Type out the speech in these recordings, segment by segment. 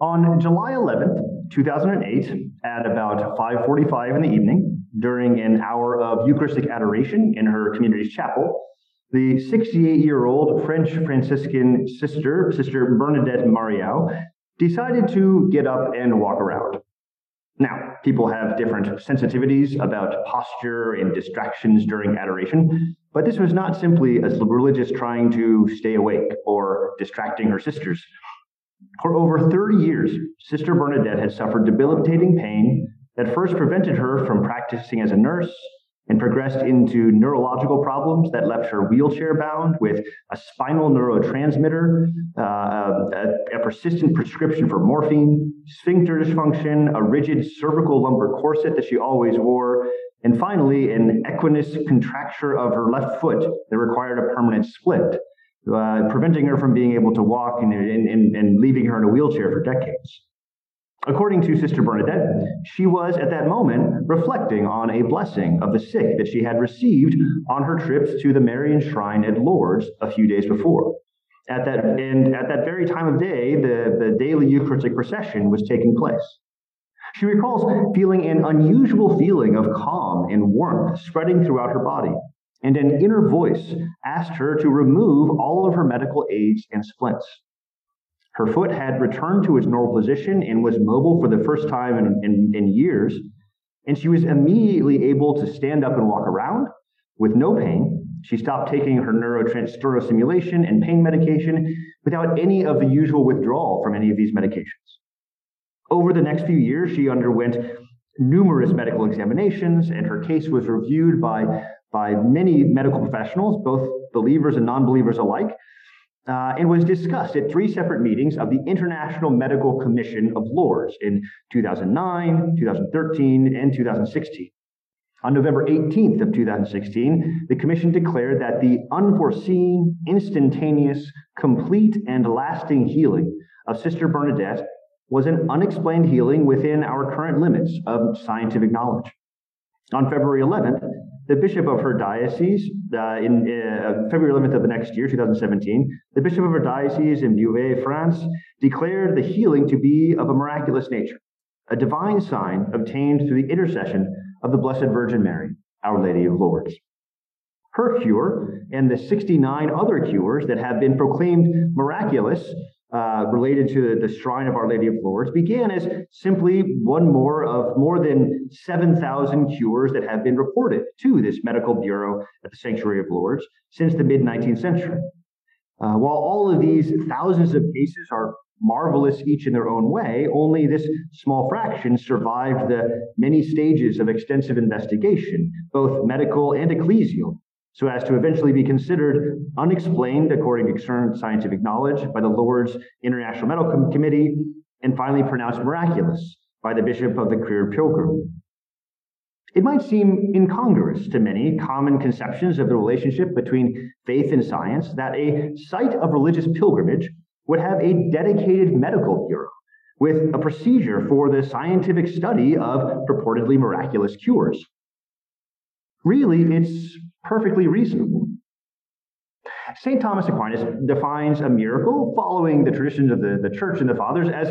On July 11th, 2008, at about 5:45 in the evening, during an hour of Eucharistic adoration in her community's chapel, the 68-year-old French Franciscan sister, Sister Bernadette Moriau, decided to get up and walk around. Now, people have different sensitivities about posture and distractions during adoration, but this was not simply a religious trying to stay awake or distracting her sisters. For over 30 years, Sister Bernadette had suffered debilitating pain that first prevented her from practicing as a nurse and progressed into neurological problems that left her wheelchair bound with a spinal neurotransmitter, uh, a, a, persistent prescription for morphine, sphincter dysfunction, a rigid cervical lumbar corset that she always wore, and finally, an equinus contracture of her left foot that required a permanent split, uh, preventing her from being able to walk and, and, and leaving her in a wheelchair for decades. According to Sister Bernadette, she was at that moment reflecting on a blessing of the sick that she had received on her trips to the Marian shrine at Lourdes a few days before. At that, and at that very time of day, the, the daily Eucharistic procession was taking place. She recalls feeling an unusual feeling of calm and warmth spreading throughout her body, and an inner voice asked her to remove all of her medical aids and splints. Her foot had returned to its normal position and was mobile for the first time in, in, in years. And she was immediately able to stand up and walk around with no pain. She stopped taking her neurostimulation and pain medication without any of the usual withdrawal from any of these medications. Over the next few years, she underwent numerous medical examinations, and her case was reviewed by, by many medical professionals, both believers and non believers alike, uh, and was discussed at three separate meetings of the International Medical Commission of Lourdes in 2009, 2013, and 2016. On November 18th of 2016, the commission declared that the unforeseen, instantaneous, complete, and lasting healing of Sister Bernadette was an unexplained healing within our current limits of scientific knowledge. On February 11th, the bishop of her diocese, uh, in uh, February 11th of the next year, 2017, the bishop of her diocese in Beauvais, France, declared the healing to be of a miraculous nature, a divine sign obtained through the intercession of the Blessed Virgin Mary, Our Lady of Lourdes. Her cure and the 69 other cures that have been proclaimed miraculous uh, related to the, Shrine of Our Lady of Lourdes began as simply one more of more than 7,000 cures that have been reported to this medical bureau at the Sanctuary of Lourdes since the mid 19th century. Uh, while all of these thousands of cases are marvelous each in their own way, only this small fraction survived the many stages of extensive investigation, both medical and ecclesial, so as to eventually be considered unexplained according to current scientific knowledge by the Lourdes International Medical Committee, and finally pronounced miraculous by the Bishop of the Queer Pilgrim. It might seem incongruous to many common conceptions of the relationship between faith and science that a site of religious pilgrimage would have a dedicated medical bureau with a procedure for the scientific study of purportedly miraculous cures. Really, it's perfectly reasonable. St. Thomas Aquinas defines a miracle following the traditions of the, the church and the fathers as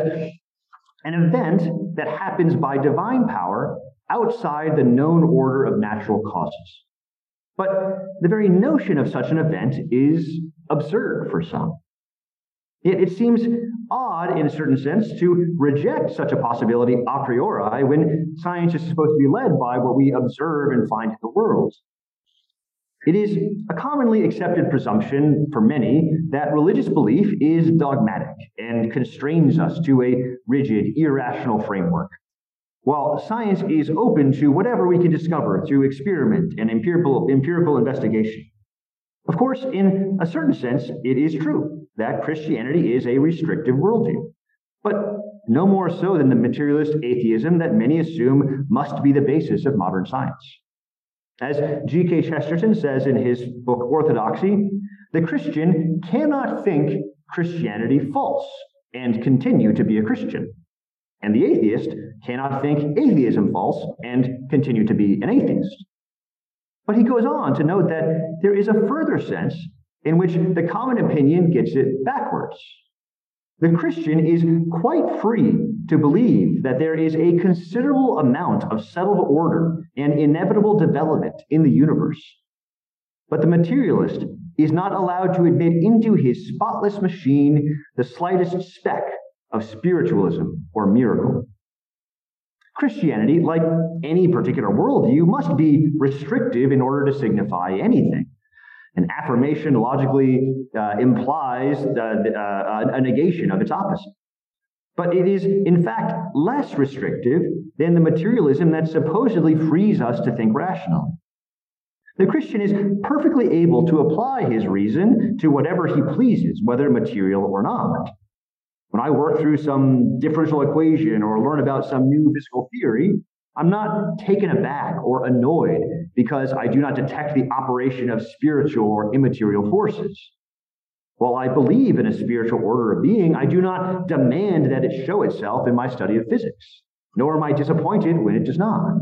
an event that happens by divine power outside the known order of natural causes. But the very notion of such an event is absurd for some. It, it seems odd, in a certain sense, to reject such a possibility a priori when science is supposed to be led by what we observe and find in the world. It is a commonly accepted presumption for many that religious belief is dogmatic and constrains us to a rigid, irrational framework. While science is open to whatever we can discover through experiment and empirical, empirical investigation. Of course, in a certain sense, it is true that Christianity is a restrictive worldview, but no more so than the materialist atheism that many assume must be the basis of modern science. As G.K. Chesterton says in his book Orthodoxy, the Christian cannot think Christianity false and continue to be a Christian. And the atheist cannot think atheism false and continue to be an atheist. But he goes on to note that there is a further sense in which the common opinion gets it backwards. The Christian is quite free to believe that there is a considerable amount of settled order and inevitable development in the universe. But the materialist is not allowed to admit into his spotless machine the slightest speck of spiritualism or miracle. Christianity, like any particular worldview, must be restrictive in order to signify anything. An affirmation logically uh, implies uh, a negation of its opposite. But it is, in fact, less restrictive than the materialism that supposedly frees us to think rationally. The Christian is perfectly able to apply his reason to whatever he pleases, whether material or not. When I work through some differential equation or learn about some new physical theory, I'm not taken aback or annoyed because I do not detect the operation of spiritual or immaterial forces. While I believe in a spiritual order of being, I do not demand that it show itself in my study of physics, nor am I disappointed when it does not.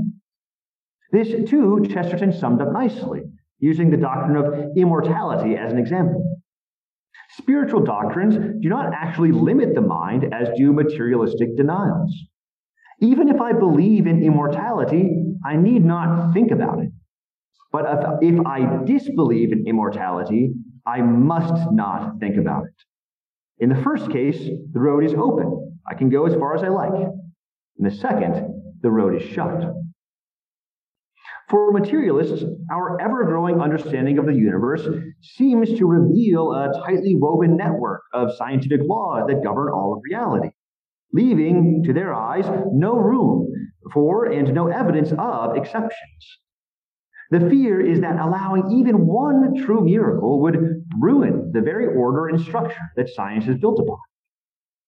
This, too, Chesterton summed up nicely, using the doctrine of immortality as an example. Spiritual doctrines do not actually limit the mind as do materialistic denials. Even if I believe in immortality, I need not think about it. But if, if I disbelieve in immortality, I must not think about it. In the first case, the road is open. I can go as far as I like. In the second, the road is shut. For materialists, our ever growing understanding of the universe seems to reveal a tightly woven network of scientific laws that govern all of reality leaving to their eyes no room for and no evidence of exceptions. The fear is that allowing even one true miracle would ruin the very order and structure that science is built upon.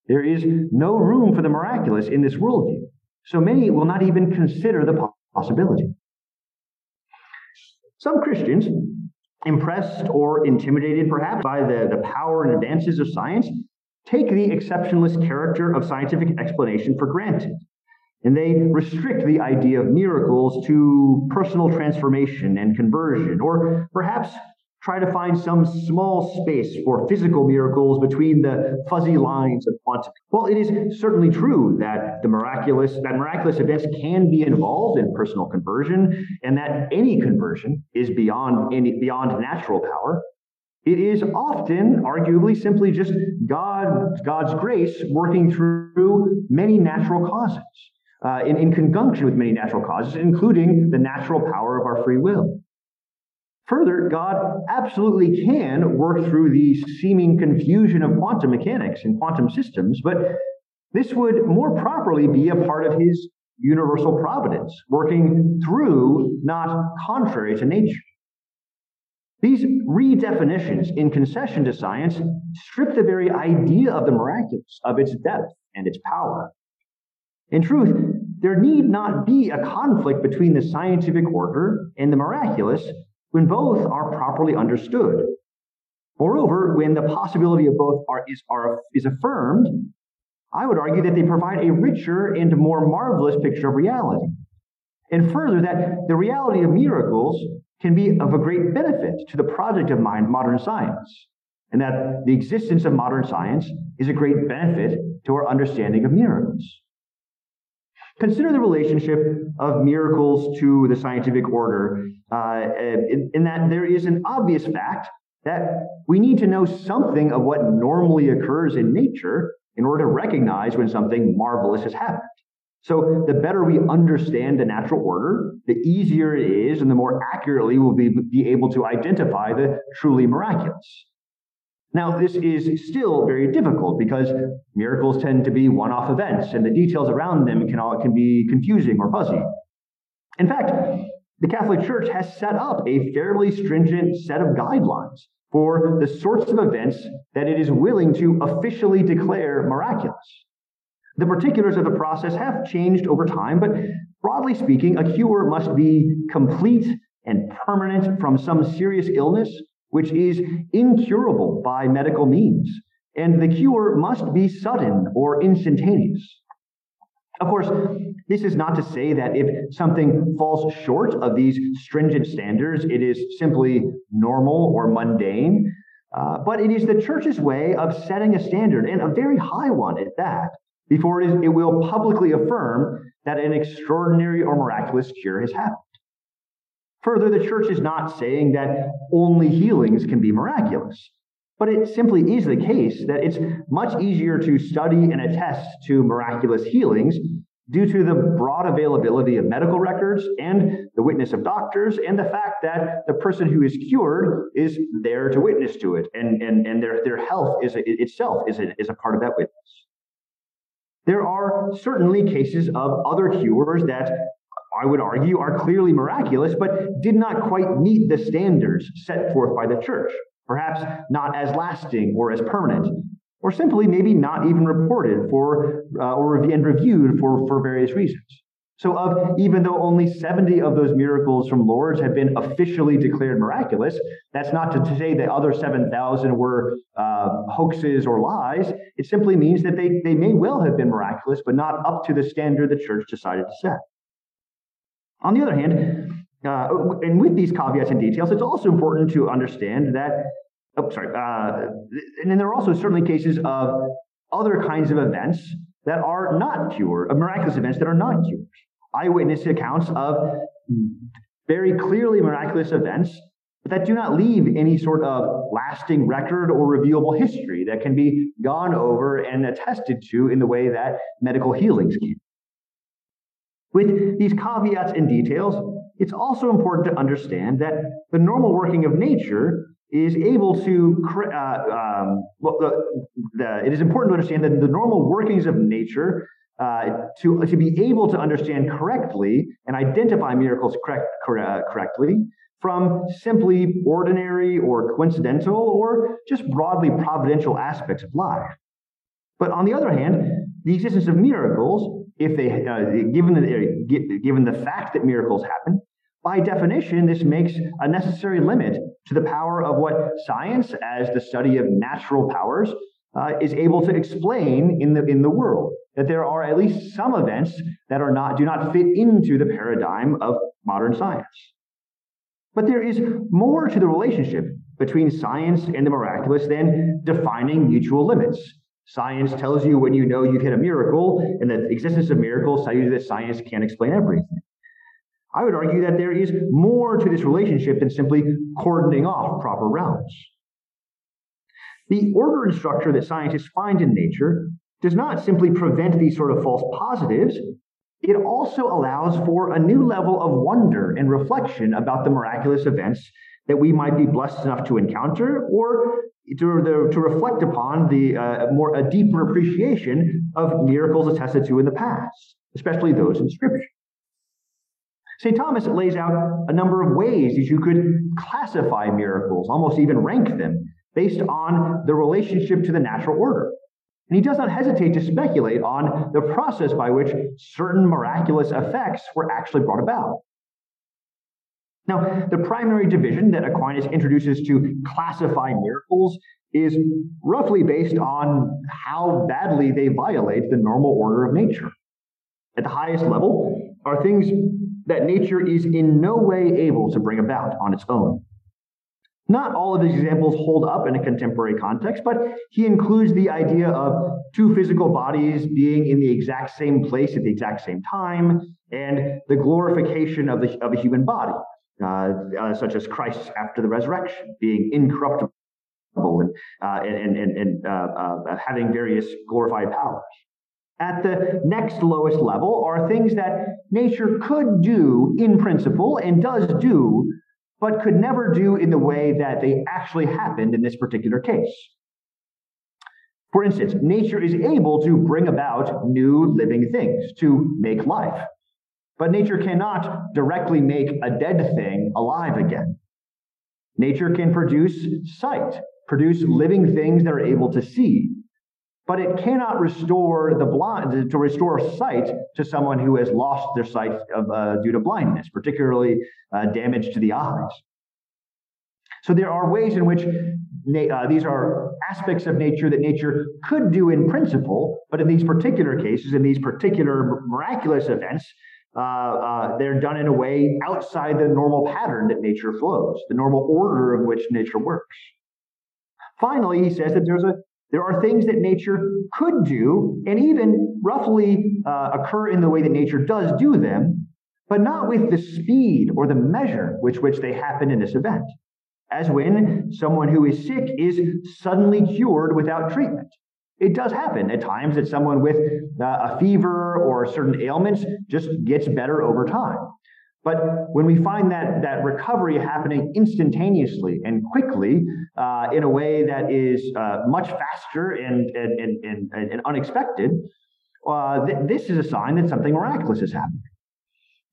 There is no room for the miraculous in this worldview, so many will not even consider the possibility. Some Christians, impressed or intimidated perhaps by the, the power and advances of science, take the exceptionless character of scientific explanation for granted. And they restrict the idea of miracles to personal transformation and conversion, or perhaps try to find some small space for physical miracles between the fuzzy lines of quantum. Well, it is certainly true that the miraculous, that miraculous events can be involved in personal conversion, and that any conversion is beyond any beyond natural power. It is often, arguably, simply just God, God's grace working through many natural causes, uh, in, in conjunction with many natural causes, including the natural power of our free will. Further, God absolutely can work through the seeming confusion of quantum mechanics and quantum systems, but this would more properly be a part of his universal providence, working through, not contrary to nature. These redefinitions in concession to science strip the very idea of the miraculous of its depth and its power. In truth, there need not be a conflict between the scientific order and the miraculous when both are properly understood. Moreover, when the possibility of both are, is, are, is affirmed, I would argue that they provide a richer and more marvelous picture of reality. And further, that the reality of miracles can be of a great benefit to the project of modern science, and that the existence of modern science is a great benefit to our understanding of miracles. Consider the relationship of miracles to the scientific order, uh, in, in that there is an obvious fact that we need to know something of what normally occurs in nature in order to recognize when something marvelous has happened. So the better we understand the natural order, the easier it is and the more accurately we'll be, be able to identify the truly miraculous. Now, this is still very difficult because miracles tend to be one-off events and the details around them can, all, can be confusing or fuzzy. In fact, the Catholic Church has set up a fairly stringent set of guidelines for the sorts of events that it is willing to officially declare miraculous. The particulars of the process have changed over time, but broadly speaking, a cure must be complete and permanent from some serious illness, which is incurable by medical means. And the cure must be sudden or instantaneous. Of course, this is not to say that if something falls short of these stringent standards, it is simply normal or mundane. Uh, but it is the church's way of setting a standard, and a very high one at that, before it, is, it will publicly affirm that an extraordinary or miraculous cure has happened. Further, the church is not saying that only healings can be miraculous, but it simply is the case that it's much easier to study and attest to miraculous healings due to the broad availability of medical records and the witness of doctors and the fact that the person who is cured is there to witness to it and, and, and their, their health is a, itself is a, is a part of that witness. There are certainly cases of other cures that I would argue are clearly miraculous, but did not quite meet the standards set forth by the church, perhaps not as lasting or as permanent or simply maybe not even reported for uh, or and reviewed for, for various reasons. So, of even though only 70 of those miracles from Lourdes had been officially declared miraculous, that's not to say the other 7,000 were uh, hoaxes or lies. It simply means that they, they may well have been miraculous, but not up to the standard the church decided to set. On the other hand, uh, and with these caveats and details, it's also important to understand that oh, sorry. Uh, and then there are also certainly cases of other kinds of events that are not cure, of miraculous events that are not cures. Eyewitness accounts of very clearly miraculous events but that do not leave any sort of lasting record or reviewable history that can be gone over and attested to in the way that medical healings can. With these caveats and details, it's also important to understand that the normal working of nature is able to, uh, um, well, the, the, it is important to understand that the normal workings of nature uh, to, to be able to understand correctly and identify miracles correct, uh, correctly from simply ordinary or coincidental or just broadly providential aspects of life. But on the other hand, the existence of miracles, if they, uh, given, the, given the fact that miracles happen, by definition, this makes a necessary limit to the power of what science, as the study of natural powers, uh, is able to explain in the in the world. That there are at least some events that are not do not fit into the paradigm of modern science. But there is more to the relationship between science and the miraculous than defining mutual limits. Science tells you when you know you've hit a miracle, and the existence of miracles tell you that science can't explain everything. I would argue that there is more to this relationship than simply cordoning off proper realms. The order and structure that scientists find in nature does not simply prevent these sort of false positives, it also allows for a new level of wonder and reflection about the miraculous events that we might be blessed enough to encounter or to, to reflect upon the uh, more a deeper appreciation of miracles attested to in the past, especially those in Scripture. St. Thomas lays out a number of ways that you could classify miracles, almost even rank them, based on the relationship to the natural order. And he does not hesitate to speculate on the process by which certain miraculous effects were actually brought about. Now, the primary division that Aquinas introduces to classify miracles is roughly based on how badly they violate the normal order of nature. At the highest level are things that nature is in no way able to bring about on its own. Not all of his examples hold up in a contemporary context, but he includes the idea of two physical bodies being in the exact same place at the exact same time, and the glorification of, the, of a human body, uh, uh, such as Christ after the resurrection, being incorruptible and, uh, and, and, and uh, having various glorified powers. At the next lowest level are things that nature could do in principle and does do, but could never do in the way that they actually happened in this particular case. For instance, nature is able to bring about new living things, to make life. But nature cannot directly make a dead thing alive again. Nature can produce sight, produce living things that are able to see, but it cannot restore the blind to restore sight to someone who has lost their sight of, uh, due to blindness, particularly uh, damage to the eyes. So there are ways in which na- uh, these are aspects of nature that nature could do in principle, but in these particular cases, in these particular miraculous events, uh, uh, they're done in a way outside the normal pattern that nature flows, the normal order in which nature works. Finally, he says that there's a there are things that nature could do and even roughly uh, occur in the way that nature does do them, but not with the speed or the measure with which they happen in this event. As when someone who is sick is suddenly cured without treatment. It does happen at times that someone with uh, a fever or certain ailments just gets better over time. But when we find that that recovery happening instantaneously and quickly uh, in a way that is uh, much faster and and, and, and, and unexpected, uh, th- this is a sign that something miraculous is happening.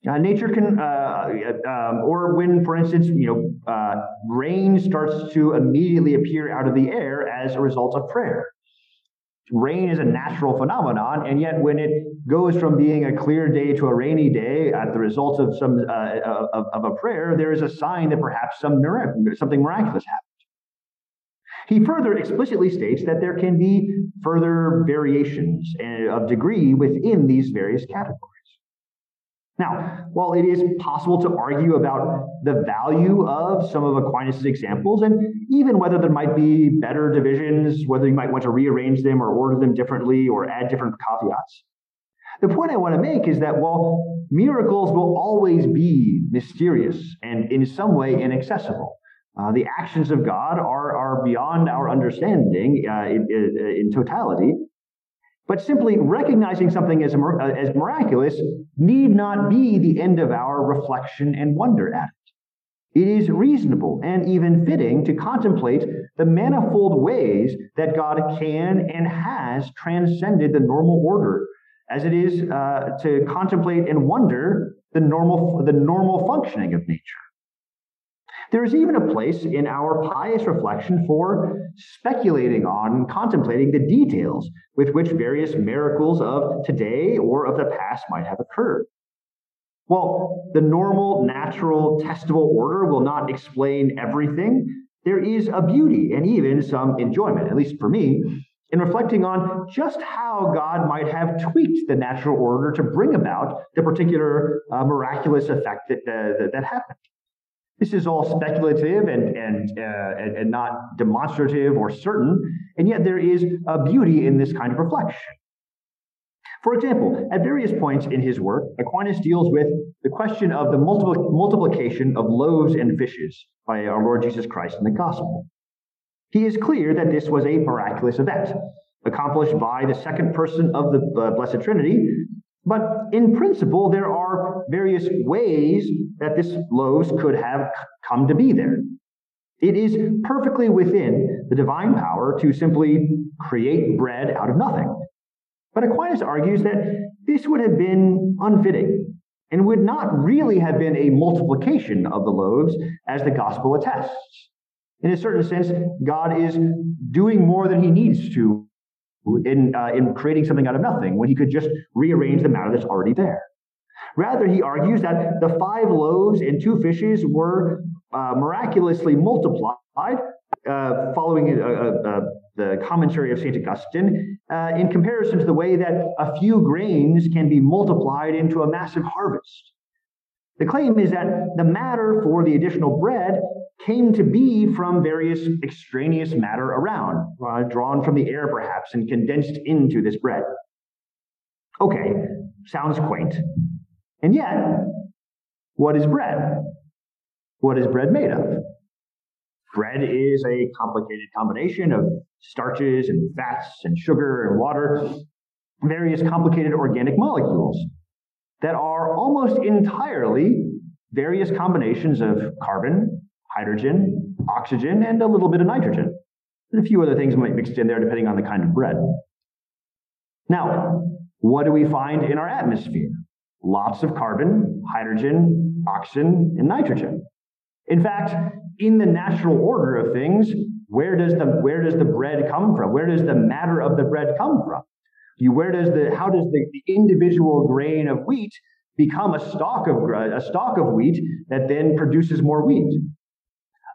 Uh, nature can, uh, um, or when, for instance, you know, uh, rain starts to immediately appear out of the air as a result of prayer rain is a natural phenomenon, and yet when it goes from being a clear day to a rainy day at the result of some uh, of, of, a prayer, there is a sign that perhaps some miracle, something miraculous happened. He further explicitly states that there can be further variations uh, of degree within these various categories. Now, while it is possible to argue about the value of some of Aquinas' examples, and even whether there might be better divisions, whether you might want to rearrange them or order them differently or add different caveats, the point I want to make is that while miracles will always be mysterious and in some way inaccessible, uh, the actions of God are, are beyond our understanding uh, in, in, totality. But simply recognizing something as, uh, as miraculous need not be the end of our reflection and wonder at it. It is reasonable and even fitting to contemplate the manifold ways that God can and has transcended the normal order, as it is uh, to contemplate and wonder the normal, the normal functioning of nature. There is even a place in our pious reflection for speculating on and contemplating the details with which various miracles of today or of the past might have occurred. While the normal, natural, testable order will not explain everything, there is a beauty and even some enjoyment, at least for me, in reflecting on just how God might have tweaked the natural order to bring about the particular uh, miraculous effect that, uh, that happened. This is all speculative and, and, uh, and, not demonstrative or certain, and yet there is a beauty in this kind of reflection. For example, at various points in his work, Aquinas deals with the question of the multiplication of loaves and fishes by our Lord Jesus Christ in the gospel. He is clear that this was a miraculous event, accomplished by the second person of the uh, Blessed Trinity, but in principle, there are various ways that this loaves could have come to be there. It is perfectly within the divine power to simply create bread out of nothing. But Aquinas argues that this would have been unfitting and would not really have been a multiplication of the loaves as the gospel attests. In a certain sense, God is doing more than he needs to in, uh, in creating something out of nothing when he could just rearrange the matter that's already there. Rather, he argues that the five loaves and two fishes were uh, miraculously multiplied, uh, following uh, uh, the commentary of St. Augustine, uh, in comparison to the way that a few grains can be multiplied into a massive harvest. The claim is that the matter for the additional bread came to be from various extraneous matter around, uh, drawn from the air perhaps, and condensed into this bread. Okay, sounds quaint. And yet, what is bread? What is bread made of? Bread is a complicated combination of starches and fats and sugar and water, various complicated organic molecules that are almost entirely various combinations of carbon, hydrogen, oxygen, and a little bit of nitrogen. And a few other things might mixed in there depending on the kind of bread. Now, what do we find in our atmosphere? Lots of carbon, hydrogen, oxygen, and nitrogen. In fact, in the natural order of things, where does the where does the bread come from? Where does the matter of the bread come from? You, where does the how does the, the individual grain of wheat become a stalk of a stalk of wheat that then produces more wheat?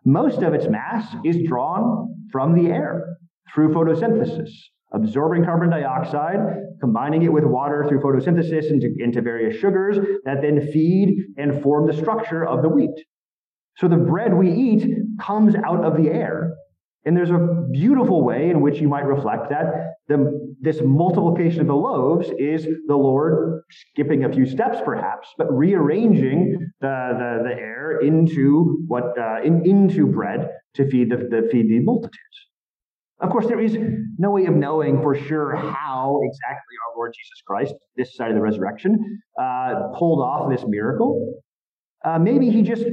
Most of its mass is drawn from the air through photosynthesis, absorbing carbon dioxide, combining it with water through photosynthesis into, into various sugars that then feed and form the structure of the wheat. So the bread we eat comes out of the air. And there's a beautiful way in which you might reflect that the, this multiplication of the loaves is the Lord skipping a few steps, perhaps, but rearranging the, the, the air into what uh, in, into bread to feed the, the feed the multitudes. Of course, there is no way of knowing for sure how exactly our Lord Jesus Christ, this side of the resurrection, uh, pulled off this miracle. Uh, maybe he just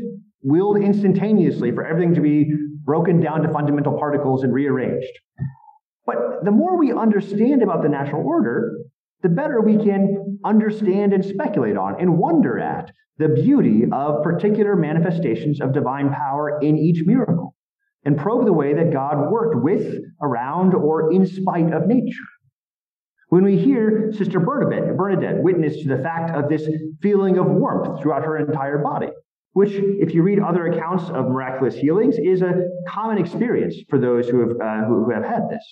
willed instantaneously for everything to be broken down to fundamental particles and rearranged. But the more we understand about the natural order, the better we can understand and speculate on and wonder at the beauty of particular manifestations of divine power in each miracle and probe the way that God worked with, around, or in spite of nature. When we hear Sister Bernadette, Bernadette witness to the fact of this feeling of warmth throughout her entire body, which, if you read other accounts of miraculous healings, is a common experience for those who have, uh, who, who have had this.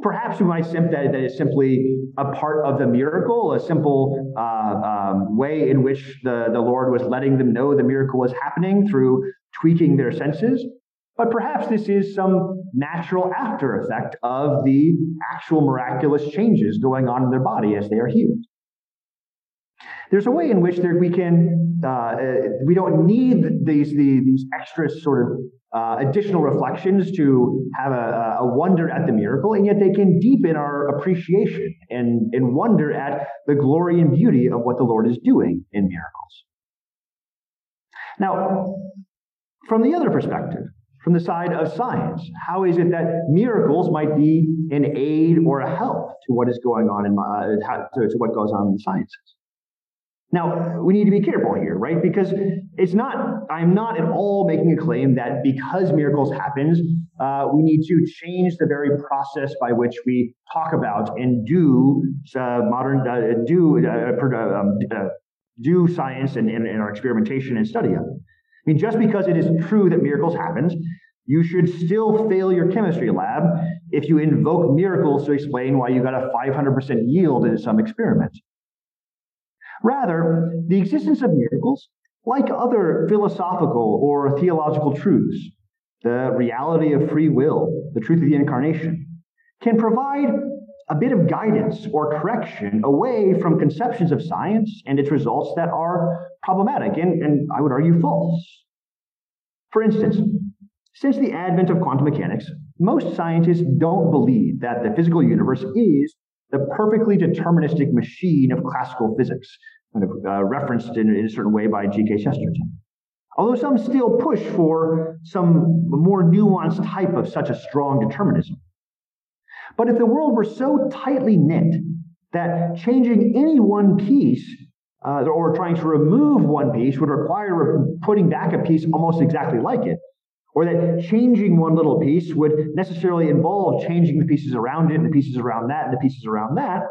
Perhaps we might think that that is simply a part of the miracle, a simple uh, um, way in which the, the Lord was letting them know the miracle was happening through tweaking their senses. But perhaps this is some natural after effect of the actual miraculous changes going on in their body as they are healed. There's a way in which there, we can uh, we don't need these these, these extra sort of uh, additional reflections to have a, a, wonder at the miracle, and yet they can deepen our appreciation and, and wonder at the glory and beauty of what the Lord is doing in miracles. Now, from the other perspective, from the side of science, how is it that miracles might be an aid or a help to what is going on in uh, to, to what goes on in the sciences? Now, we need to be careful here, right? Because it's not, I'm not at all making a claim that because miracles happens, uh, we need to change the very process by which we talk about and do uh, modern, uh, do, uh, um, uh, do science and, and, and, our experimentation and study of it. I mean, just because it is true that miracles happens, you should still fail your chemistry lab if you invoke miracles to explain why you got a 500% yield in some experiment. Rather, the existence of miracles, like other philosophical or theological truths, the reality of free will, the truth of the incarnation, can provide a bit of guidance or correction away from conceptions of science and its results that are problematic and, and I would argue false. For instance, since the advent of quantum mechanics, most scientists don't believe that the physical universe is the perfectly deterministic machine of classical physics, kind of uh, referenced in, in, a certain way by G.K. Chesterton. Although some still push for some more nuanced type of such a strong determinism. But if the world were so tightly knit that changing any one piece uh, or trying to remove one piece would require putting back a piece almost exactly like it, or that changing one little piece would necessarily involve changing the pieces around it and the pieces around that and the pieces around that.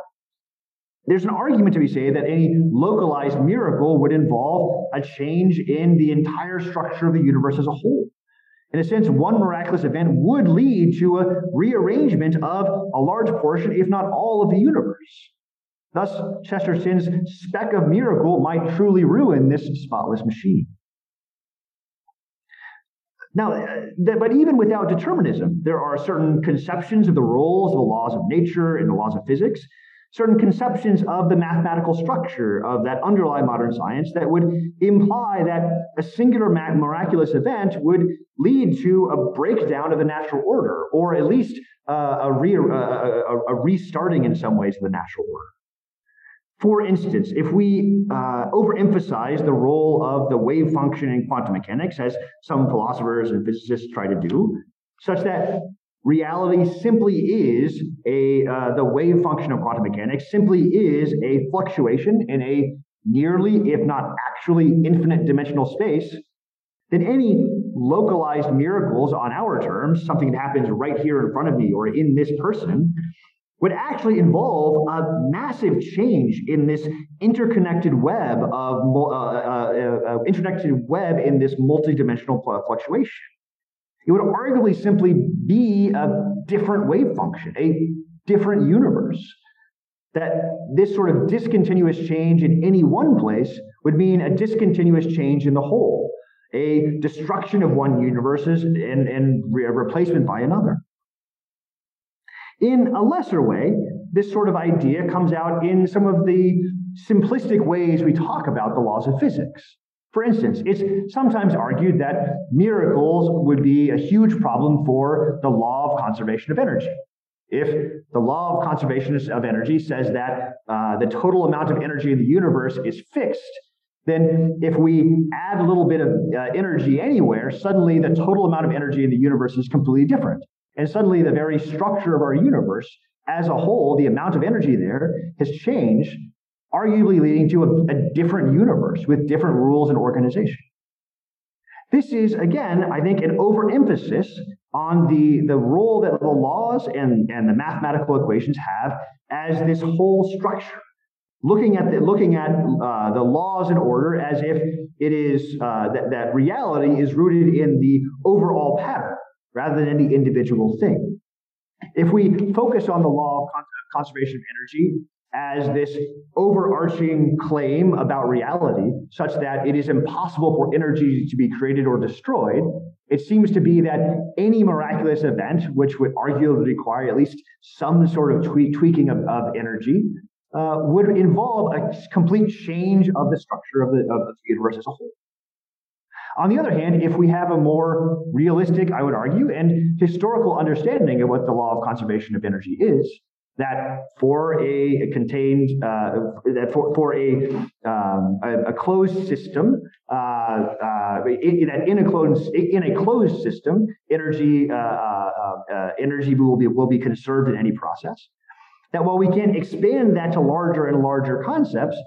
There's an argument to be said that any localized miracle would involve a change in the entire structure of the universe as a whole. In a sense, one miraculous event would lead to a rearrangement of a large portion, if not all, of the universe. Thus, Chesterton's speck of miracle might truly ruin this spotless machine. Now, uh, but even without determinism, there are certain conceptions of the roles of the laws of nature and the laws of physics, certain conceptions of the mathematical structure of that underlie modern science that would imply that a singular miraculous event would lead to a breakdown of the natural order, or at least uh, a, re- uh, a, a restarting in some ways of the natural order. For instance, if we uh, overemphasize the role of the wave function in quantum mechanics, as some philosophers and physicists try to do, such that reality simply is a uh, the wave function of quantum mechanics simply is a fluctuation in a nearly, if not actually, infinite dimensional space, then any localized miracles on our terms, something that happens right here in front of me or in this person, would actually involve a massive change in this interconnected web of uh, uh, uh, interconnected web in this multidimensional fluctuation. It would arguably simply be a different wave function, a different universe. That this sort of discontinuous change in any one place would mean a discontinuous change in the whole. a destruction of one universe and, and re- replacement by another. In a lesser way, this sort of idea comes out in some of the simplistic ways we talk about the laws of physics. For instance, it's sometimes argued that miracles would be a huge problem for the law of conservation of energy. If the law of conservation of energy says that uh, the total amount of energy in the universe is fixed, then if we add a little bit of uh, energy anywhere, suddenly the total amount of energy in the universe is completely different. And suddenly the very structure of our universe as a whole, the amount of energy there has changed arguably leading to a, a different universe with different rules and organization. This is, again, I think, an overemphasis on the, the role that the laws and, and the mathematical equations have as this whole structure. Looking at the, looking at uh, the laws and order as if it is uh, that, that reality is rooted in the overall pattern rather than any individual thing. If we focus on the law of conservation of energy as this overarching claim about reality, such that it is impossible for energy to be created or destroyed, it seems to be that any miraculous event, which would arguably require at least some sort of tweak, tweaking of, of energy, uh, would involve a complete change of the structure of the, of the universe as a whole. On the other hand, if we have a more realistic, I would argue, and historical understanding of what the law of conservation of energy is, that for a contained uh, that for, for a, um, a, a closed system uh, uh, that in a closed in a closed system energy uh, uh, uh, energy will be will be conserved in any process that while we can expand that to larger and larger concepts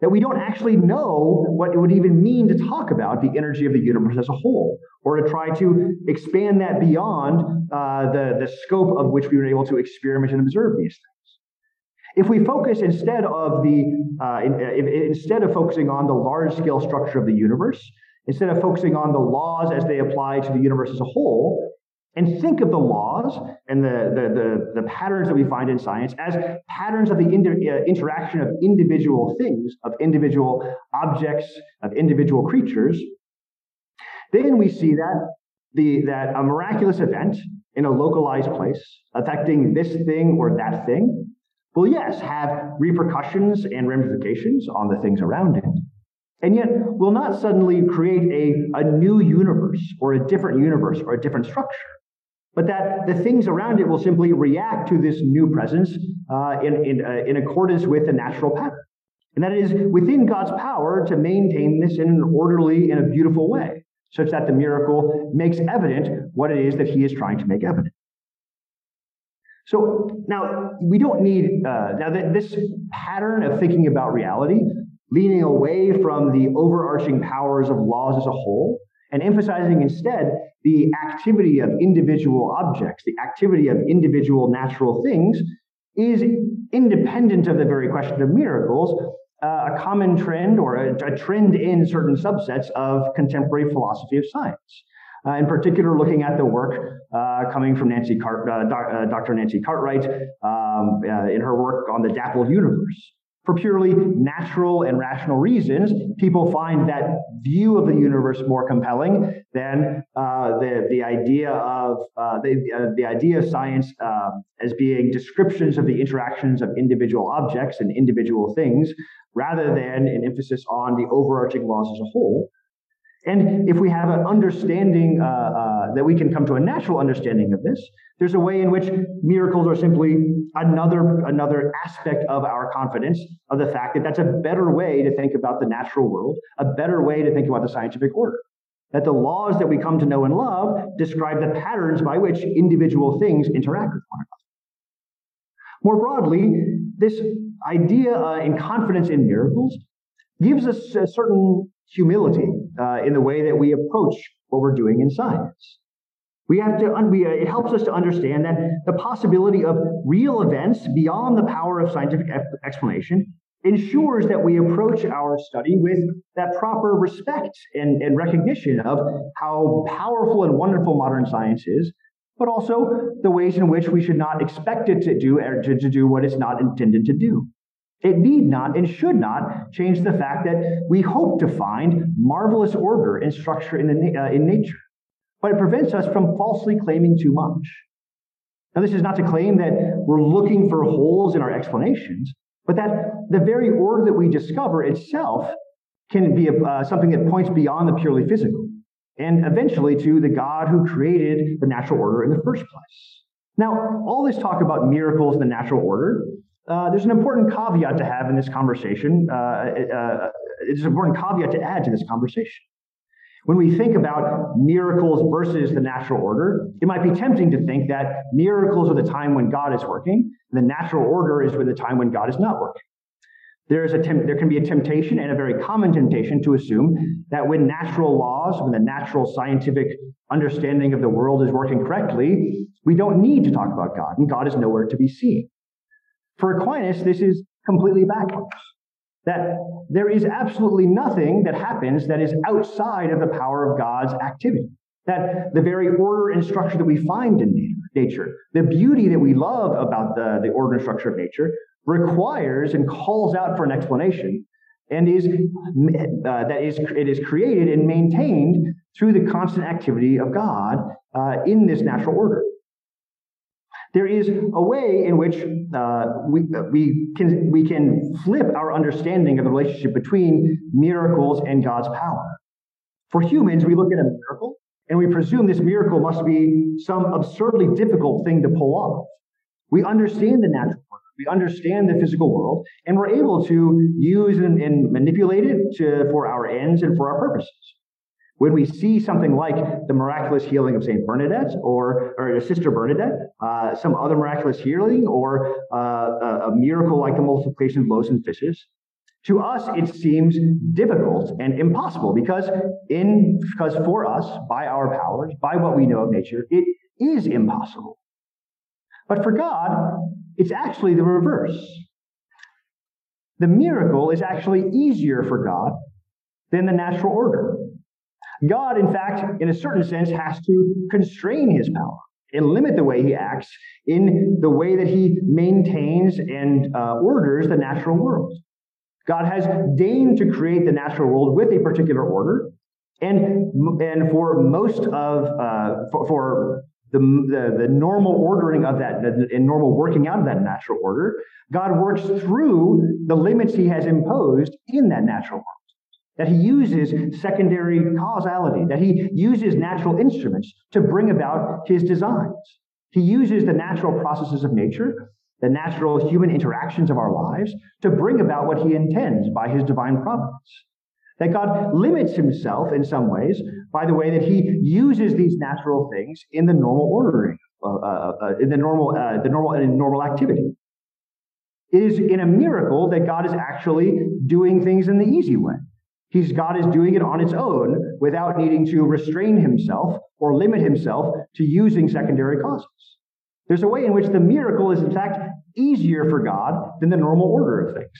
that we don't actually know what it would even mean to talk about the energy of the universe as a whole, or to try to expand that beyond uh, the, the scope of which we were able to experiment and observe these things. If we focus instead of the uh, in, if, instead of focusing on the large scale structure of the universe, instead of focusing on the laws as they apply to the universe as a whole, and think of the laws and the, the, the, the, patterns that we find in science as patterns of the uh, interaction of individual things, of individual objects, of individual creatures, then we see that the, that a miraculous event in a localized place affecting this thing or that thing will, yes, have repercussions and ramifications on the things around it. And yet, will not suddenly create a, a new universe or a different universe or a different structure but that the things around it will simply react to this new presence uh, in, in, uh, in accordance with the natural pattern. And that it is within God's power to maintain this in an orderly and a beautiful way, such that the miracle makes evident what it is that he is trying to make evident. So now we don't need, uh, now that this pattern of thinking about reality, leaning away from the overarching powers of laws as a whole, and emphasizing instead the activity of individual objects, the activity of individual natural things, is independent of the very question of miracles, uh, a common trend or a, a, trend in certain subsets of contemporary philosophy of science. Uh, in particular, looking at the work uh, coming from Nancy Cart, uh, Dr. Uh, Nancy Cartwright um, uh, in her work on the dappled universe. For purely natural and rational reasons, people find that view of the universe more compelling than uh, the, the idea of uh, the, uh, the idea of science um, as being descriptions of the interactions of individual objects and individual things, rather than an emphasis on the overarching laws as a whole. And if we have an understanding uh, uh, that we can come to a natural understanding of this, there's a way in which miracles are simply another another aspect of our confidence of the fact that that's a better way to think about the natural world, a better way to think about the scientific order. That the laws that we come to know and love describe the patterns by which individual things interact with one another. More broadly, this idea uh, in confidence in miracles gives us a certain humility uh, in the way that we approach what we're doing in science. We have to, we, uh, it helps us to understand that the possibility of real events beyond the power of scientific explanation ensures that we approach our study with that proper respect and, and recognition of how powerful and wonderful modern science is, but also the ways in which we should not expect it to do, to, to do what it's not intended to do. It need not and should not change the fact that we hope to find marvelous order and structure in, the, uh, in nature, but it prevents us from falsely claiming too much. Now, this is not to claim that we're looking for holes in our explanations, but that the very order that we discover itself can be uh, something that points beyond the purely physical and eventually to the God who created the natural order in the first place. Now, all this talk about miracles in the natural order, uh, there's an important caveat to have in this conversation. Uh, uh, it's an important caveat to add to this conversation. When we think about miracles versus the natural order, it might be tempting to think that miracles are the time when God is working, and the natural order is the time when God is not working. There, is a temp- there can be a temptation and a very common temptation to assume that when natural laws, when the natural scientific understanding of the world is working correctly, we don't need to talk about God, and God is nowhere to be seen. For Aquinas, this is completely backwards. That there is absolutely nothing that happens that is outside of the power of God's activity. That the very order and structure that we find in nature, the beauty that we love about the, the order and structure of nature, requires and calls out for an explanation and is uh, that is it is created and maintained through the constant activity of God uh, in this natural order. There is a way in which uh, we, we, can, we can flip our understanding of the relationship between miracles and God's power. For humans, we look at a miracle and we presume this miracle must be some absurdly difficult thing to pull off. We understand the natural world. We understand the physical world, and we're able to use and, and manipulate it to, for our ends and for our purposes. When we see something like the miraculous healing of St. Bernadette or, or Sister Bernadette, uh, some other miraculous healing, or uh, a, a miracle like the multiplication of loaves and fishes, to us it seems difficult and impossible because in because for us by our powers by what we know of nature it is impossible but for god it's actually the reverse the miracle is actually easier for god than the natural order God, in fact, in a certain sense, has to constrain his power and limit the way he acts in the way that he maintains and uh, orders the natural world. God has deigned to create the natural world with a particular order, and and for most of uh, for, for the, the, the, normal ordering of that and normal working out of that natural order, God works through the limits he has imposed in that natural world that he uses secondary causality, that he uses natural instruments to bring about his designs. He uses the natural processes of nature, the natural human interactions of our lives, to bring about what he intends by his divine providence. That God limits himself in some ways by the way that he uses these natural things in the normal ordering, uh, uh, uh, in the normal, uh, the normal, in normal activity. It is in a miracle that God is actually doing things in the easy way. He's, God is doing it on its own without needing to restrain himself or limit himself to using secondary causes. There's a way in which the miracle is, in fact, easier for God than the normal order of things.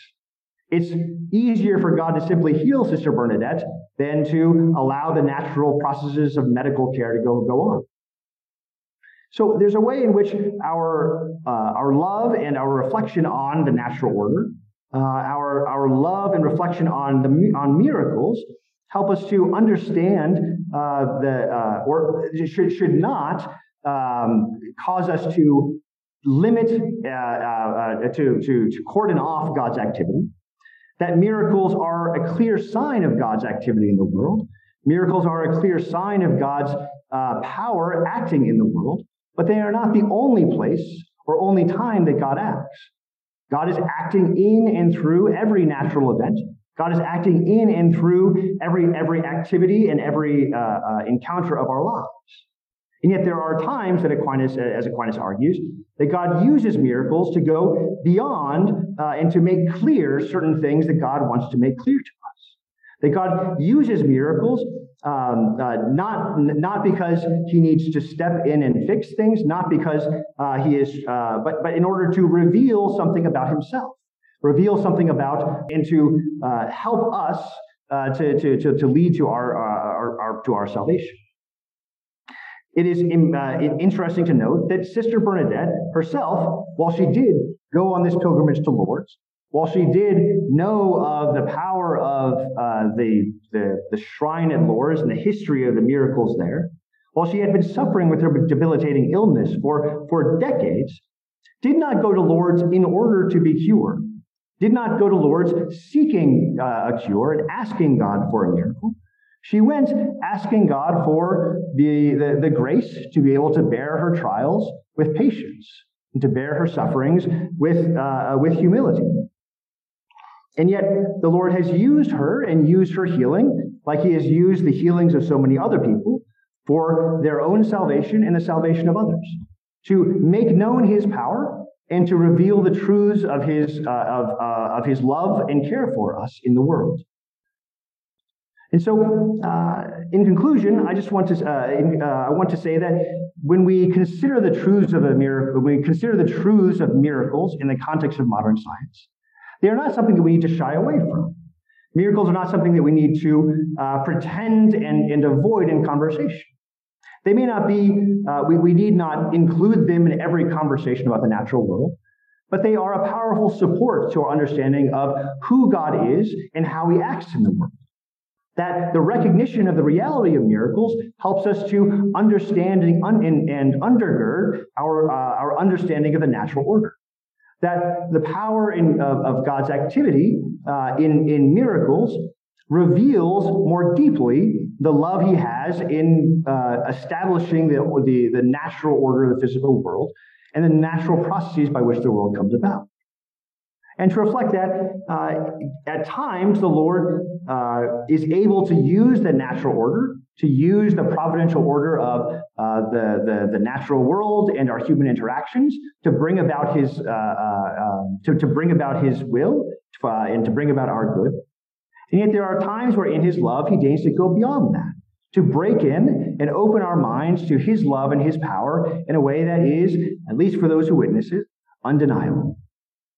It's easier for God to simply heal Sister Bernadette than to allow the natural processes of medical care to go, go on. So there's a way in which our, uh, our love and our reflection on the natural order uh, our, our love and reflection on, the, on miracles help us to understand uh, the, uh, or should, should not um, cause us to limit, uh, uh, uh, to, to, to cordon off God's activity. That miracles are a clear sign of God's activity in the world. Miracles are a clear sign of God's power acting in the world, but they are not the only place or only time that God acts. God is acting in and through every natural event. God is acting in and through every every activity and every uh, uh, encounter of our lives. And yet there are times that Aquinas, as Aquinas argues, that God uses miracles to go beyond uh, and to make clear certain things that God wants to make clear to us. That God uses miracles um, uh, not not because he needs to step in and fix things, not because uh, he is, uh, but but in order to reveal something about himself, reveal something about, and to uh, help us uh, to, to, to to lead to our, our, our to our salvation. It is uh, interesting to note that Sister Bernadette herself, while she did go on this pilgrimage to Lourdes, while she did know of the power of uh, the, the, the shrine at Lourdes and the history of the miracles there, while she had been suffering with her debilitating illness for, for decades, did not go to Lourdes in order to be cured, did not go to Lourdes seeking uh, a cure and asking God for a miracle. She went asking God for the, the, the grace to be able to bear her trials with patience and to bear her sufferings with, uh, with humility. And yet, the Lord has used her and used her healing, like He has used the healings of so many other people, for their own salvation and the salvation of others, to make known His power and to reveal the truths of His, uh, of, uh, of his love and care for us in the world. And so, uh, in conclusion, I just want to uh, in, uh, I want to say that when we consider the truths of a miracle, when we consider the truths of miracles in the context of modern science, they are not something that we need to shy away from. Miracles are not something that we need to uh, pretend and, and avoid in conversation. They may not be, uh, we, we need not include them in every conversation about the natural world, but they are a powerful support to our understanding of who God is and how he acts in the world. That the recognition of the reality of miracles helps us to understand and, and, and undergird our, uh, our understanding of the natural order that the power in, of, of, God's activity uh, in, in miracles reveals more deeply the love he has in uh, establishing the, the, the natural order of the physical world and the natural processes by which the world comes about. And to reflect that, uh, at times the Lord uh, is able to use the natural order, to use the providential order of uh, the, the, the, natural world and our human interactions to bring about his, uh, uh, um, to, to bring about his will uh, and to bring about our good. And yet there are times where in his love, he deigns to go beyond that, to break in and open our minds to his love and his power in a way that is, at least for those who witness it, undeniable.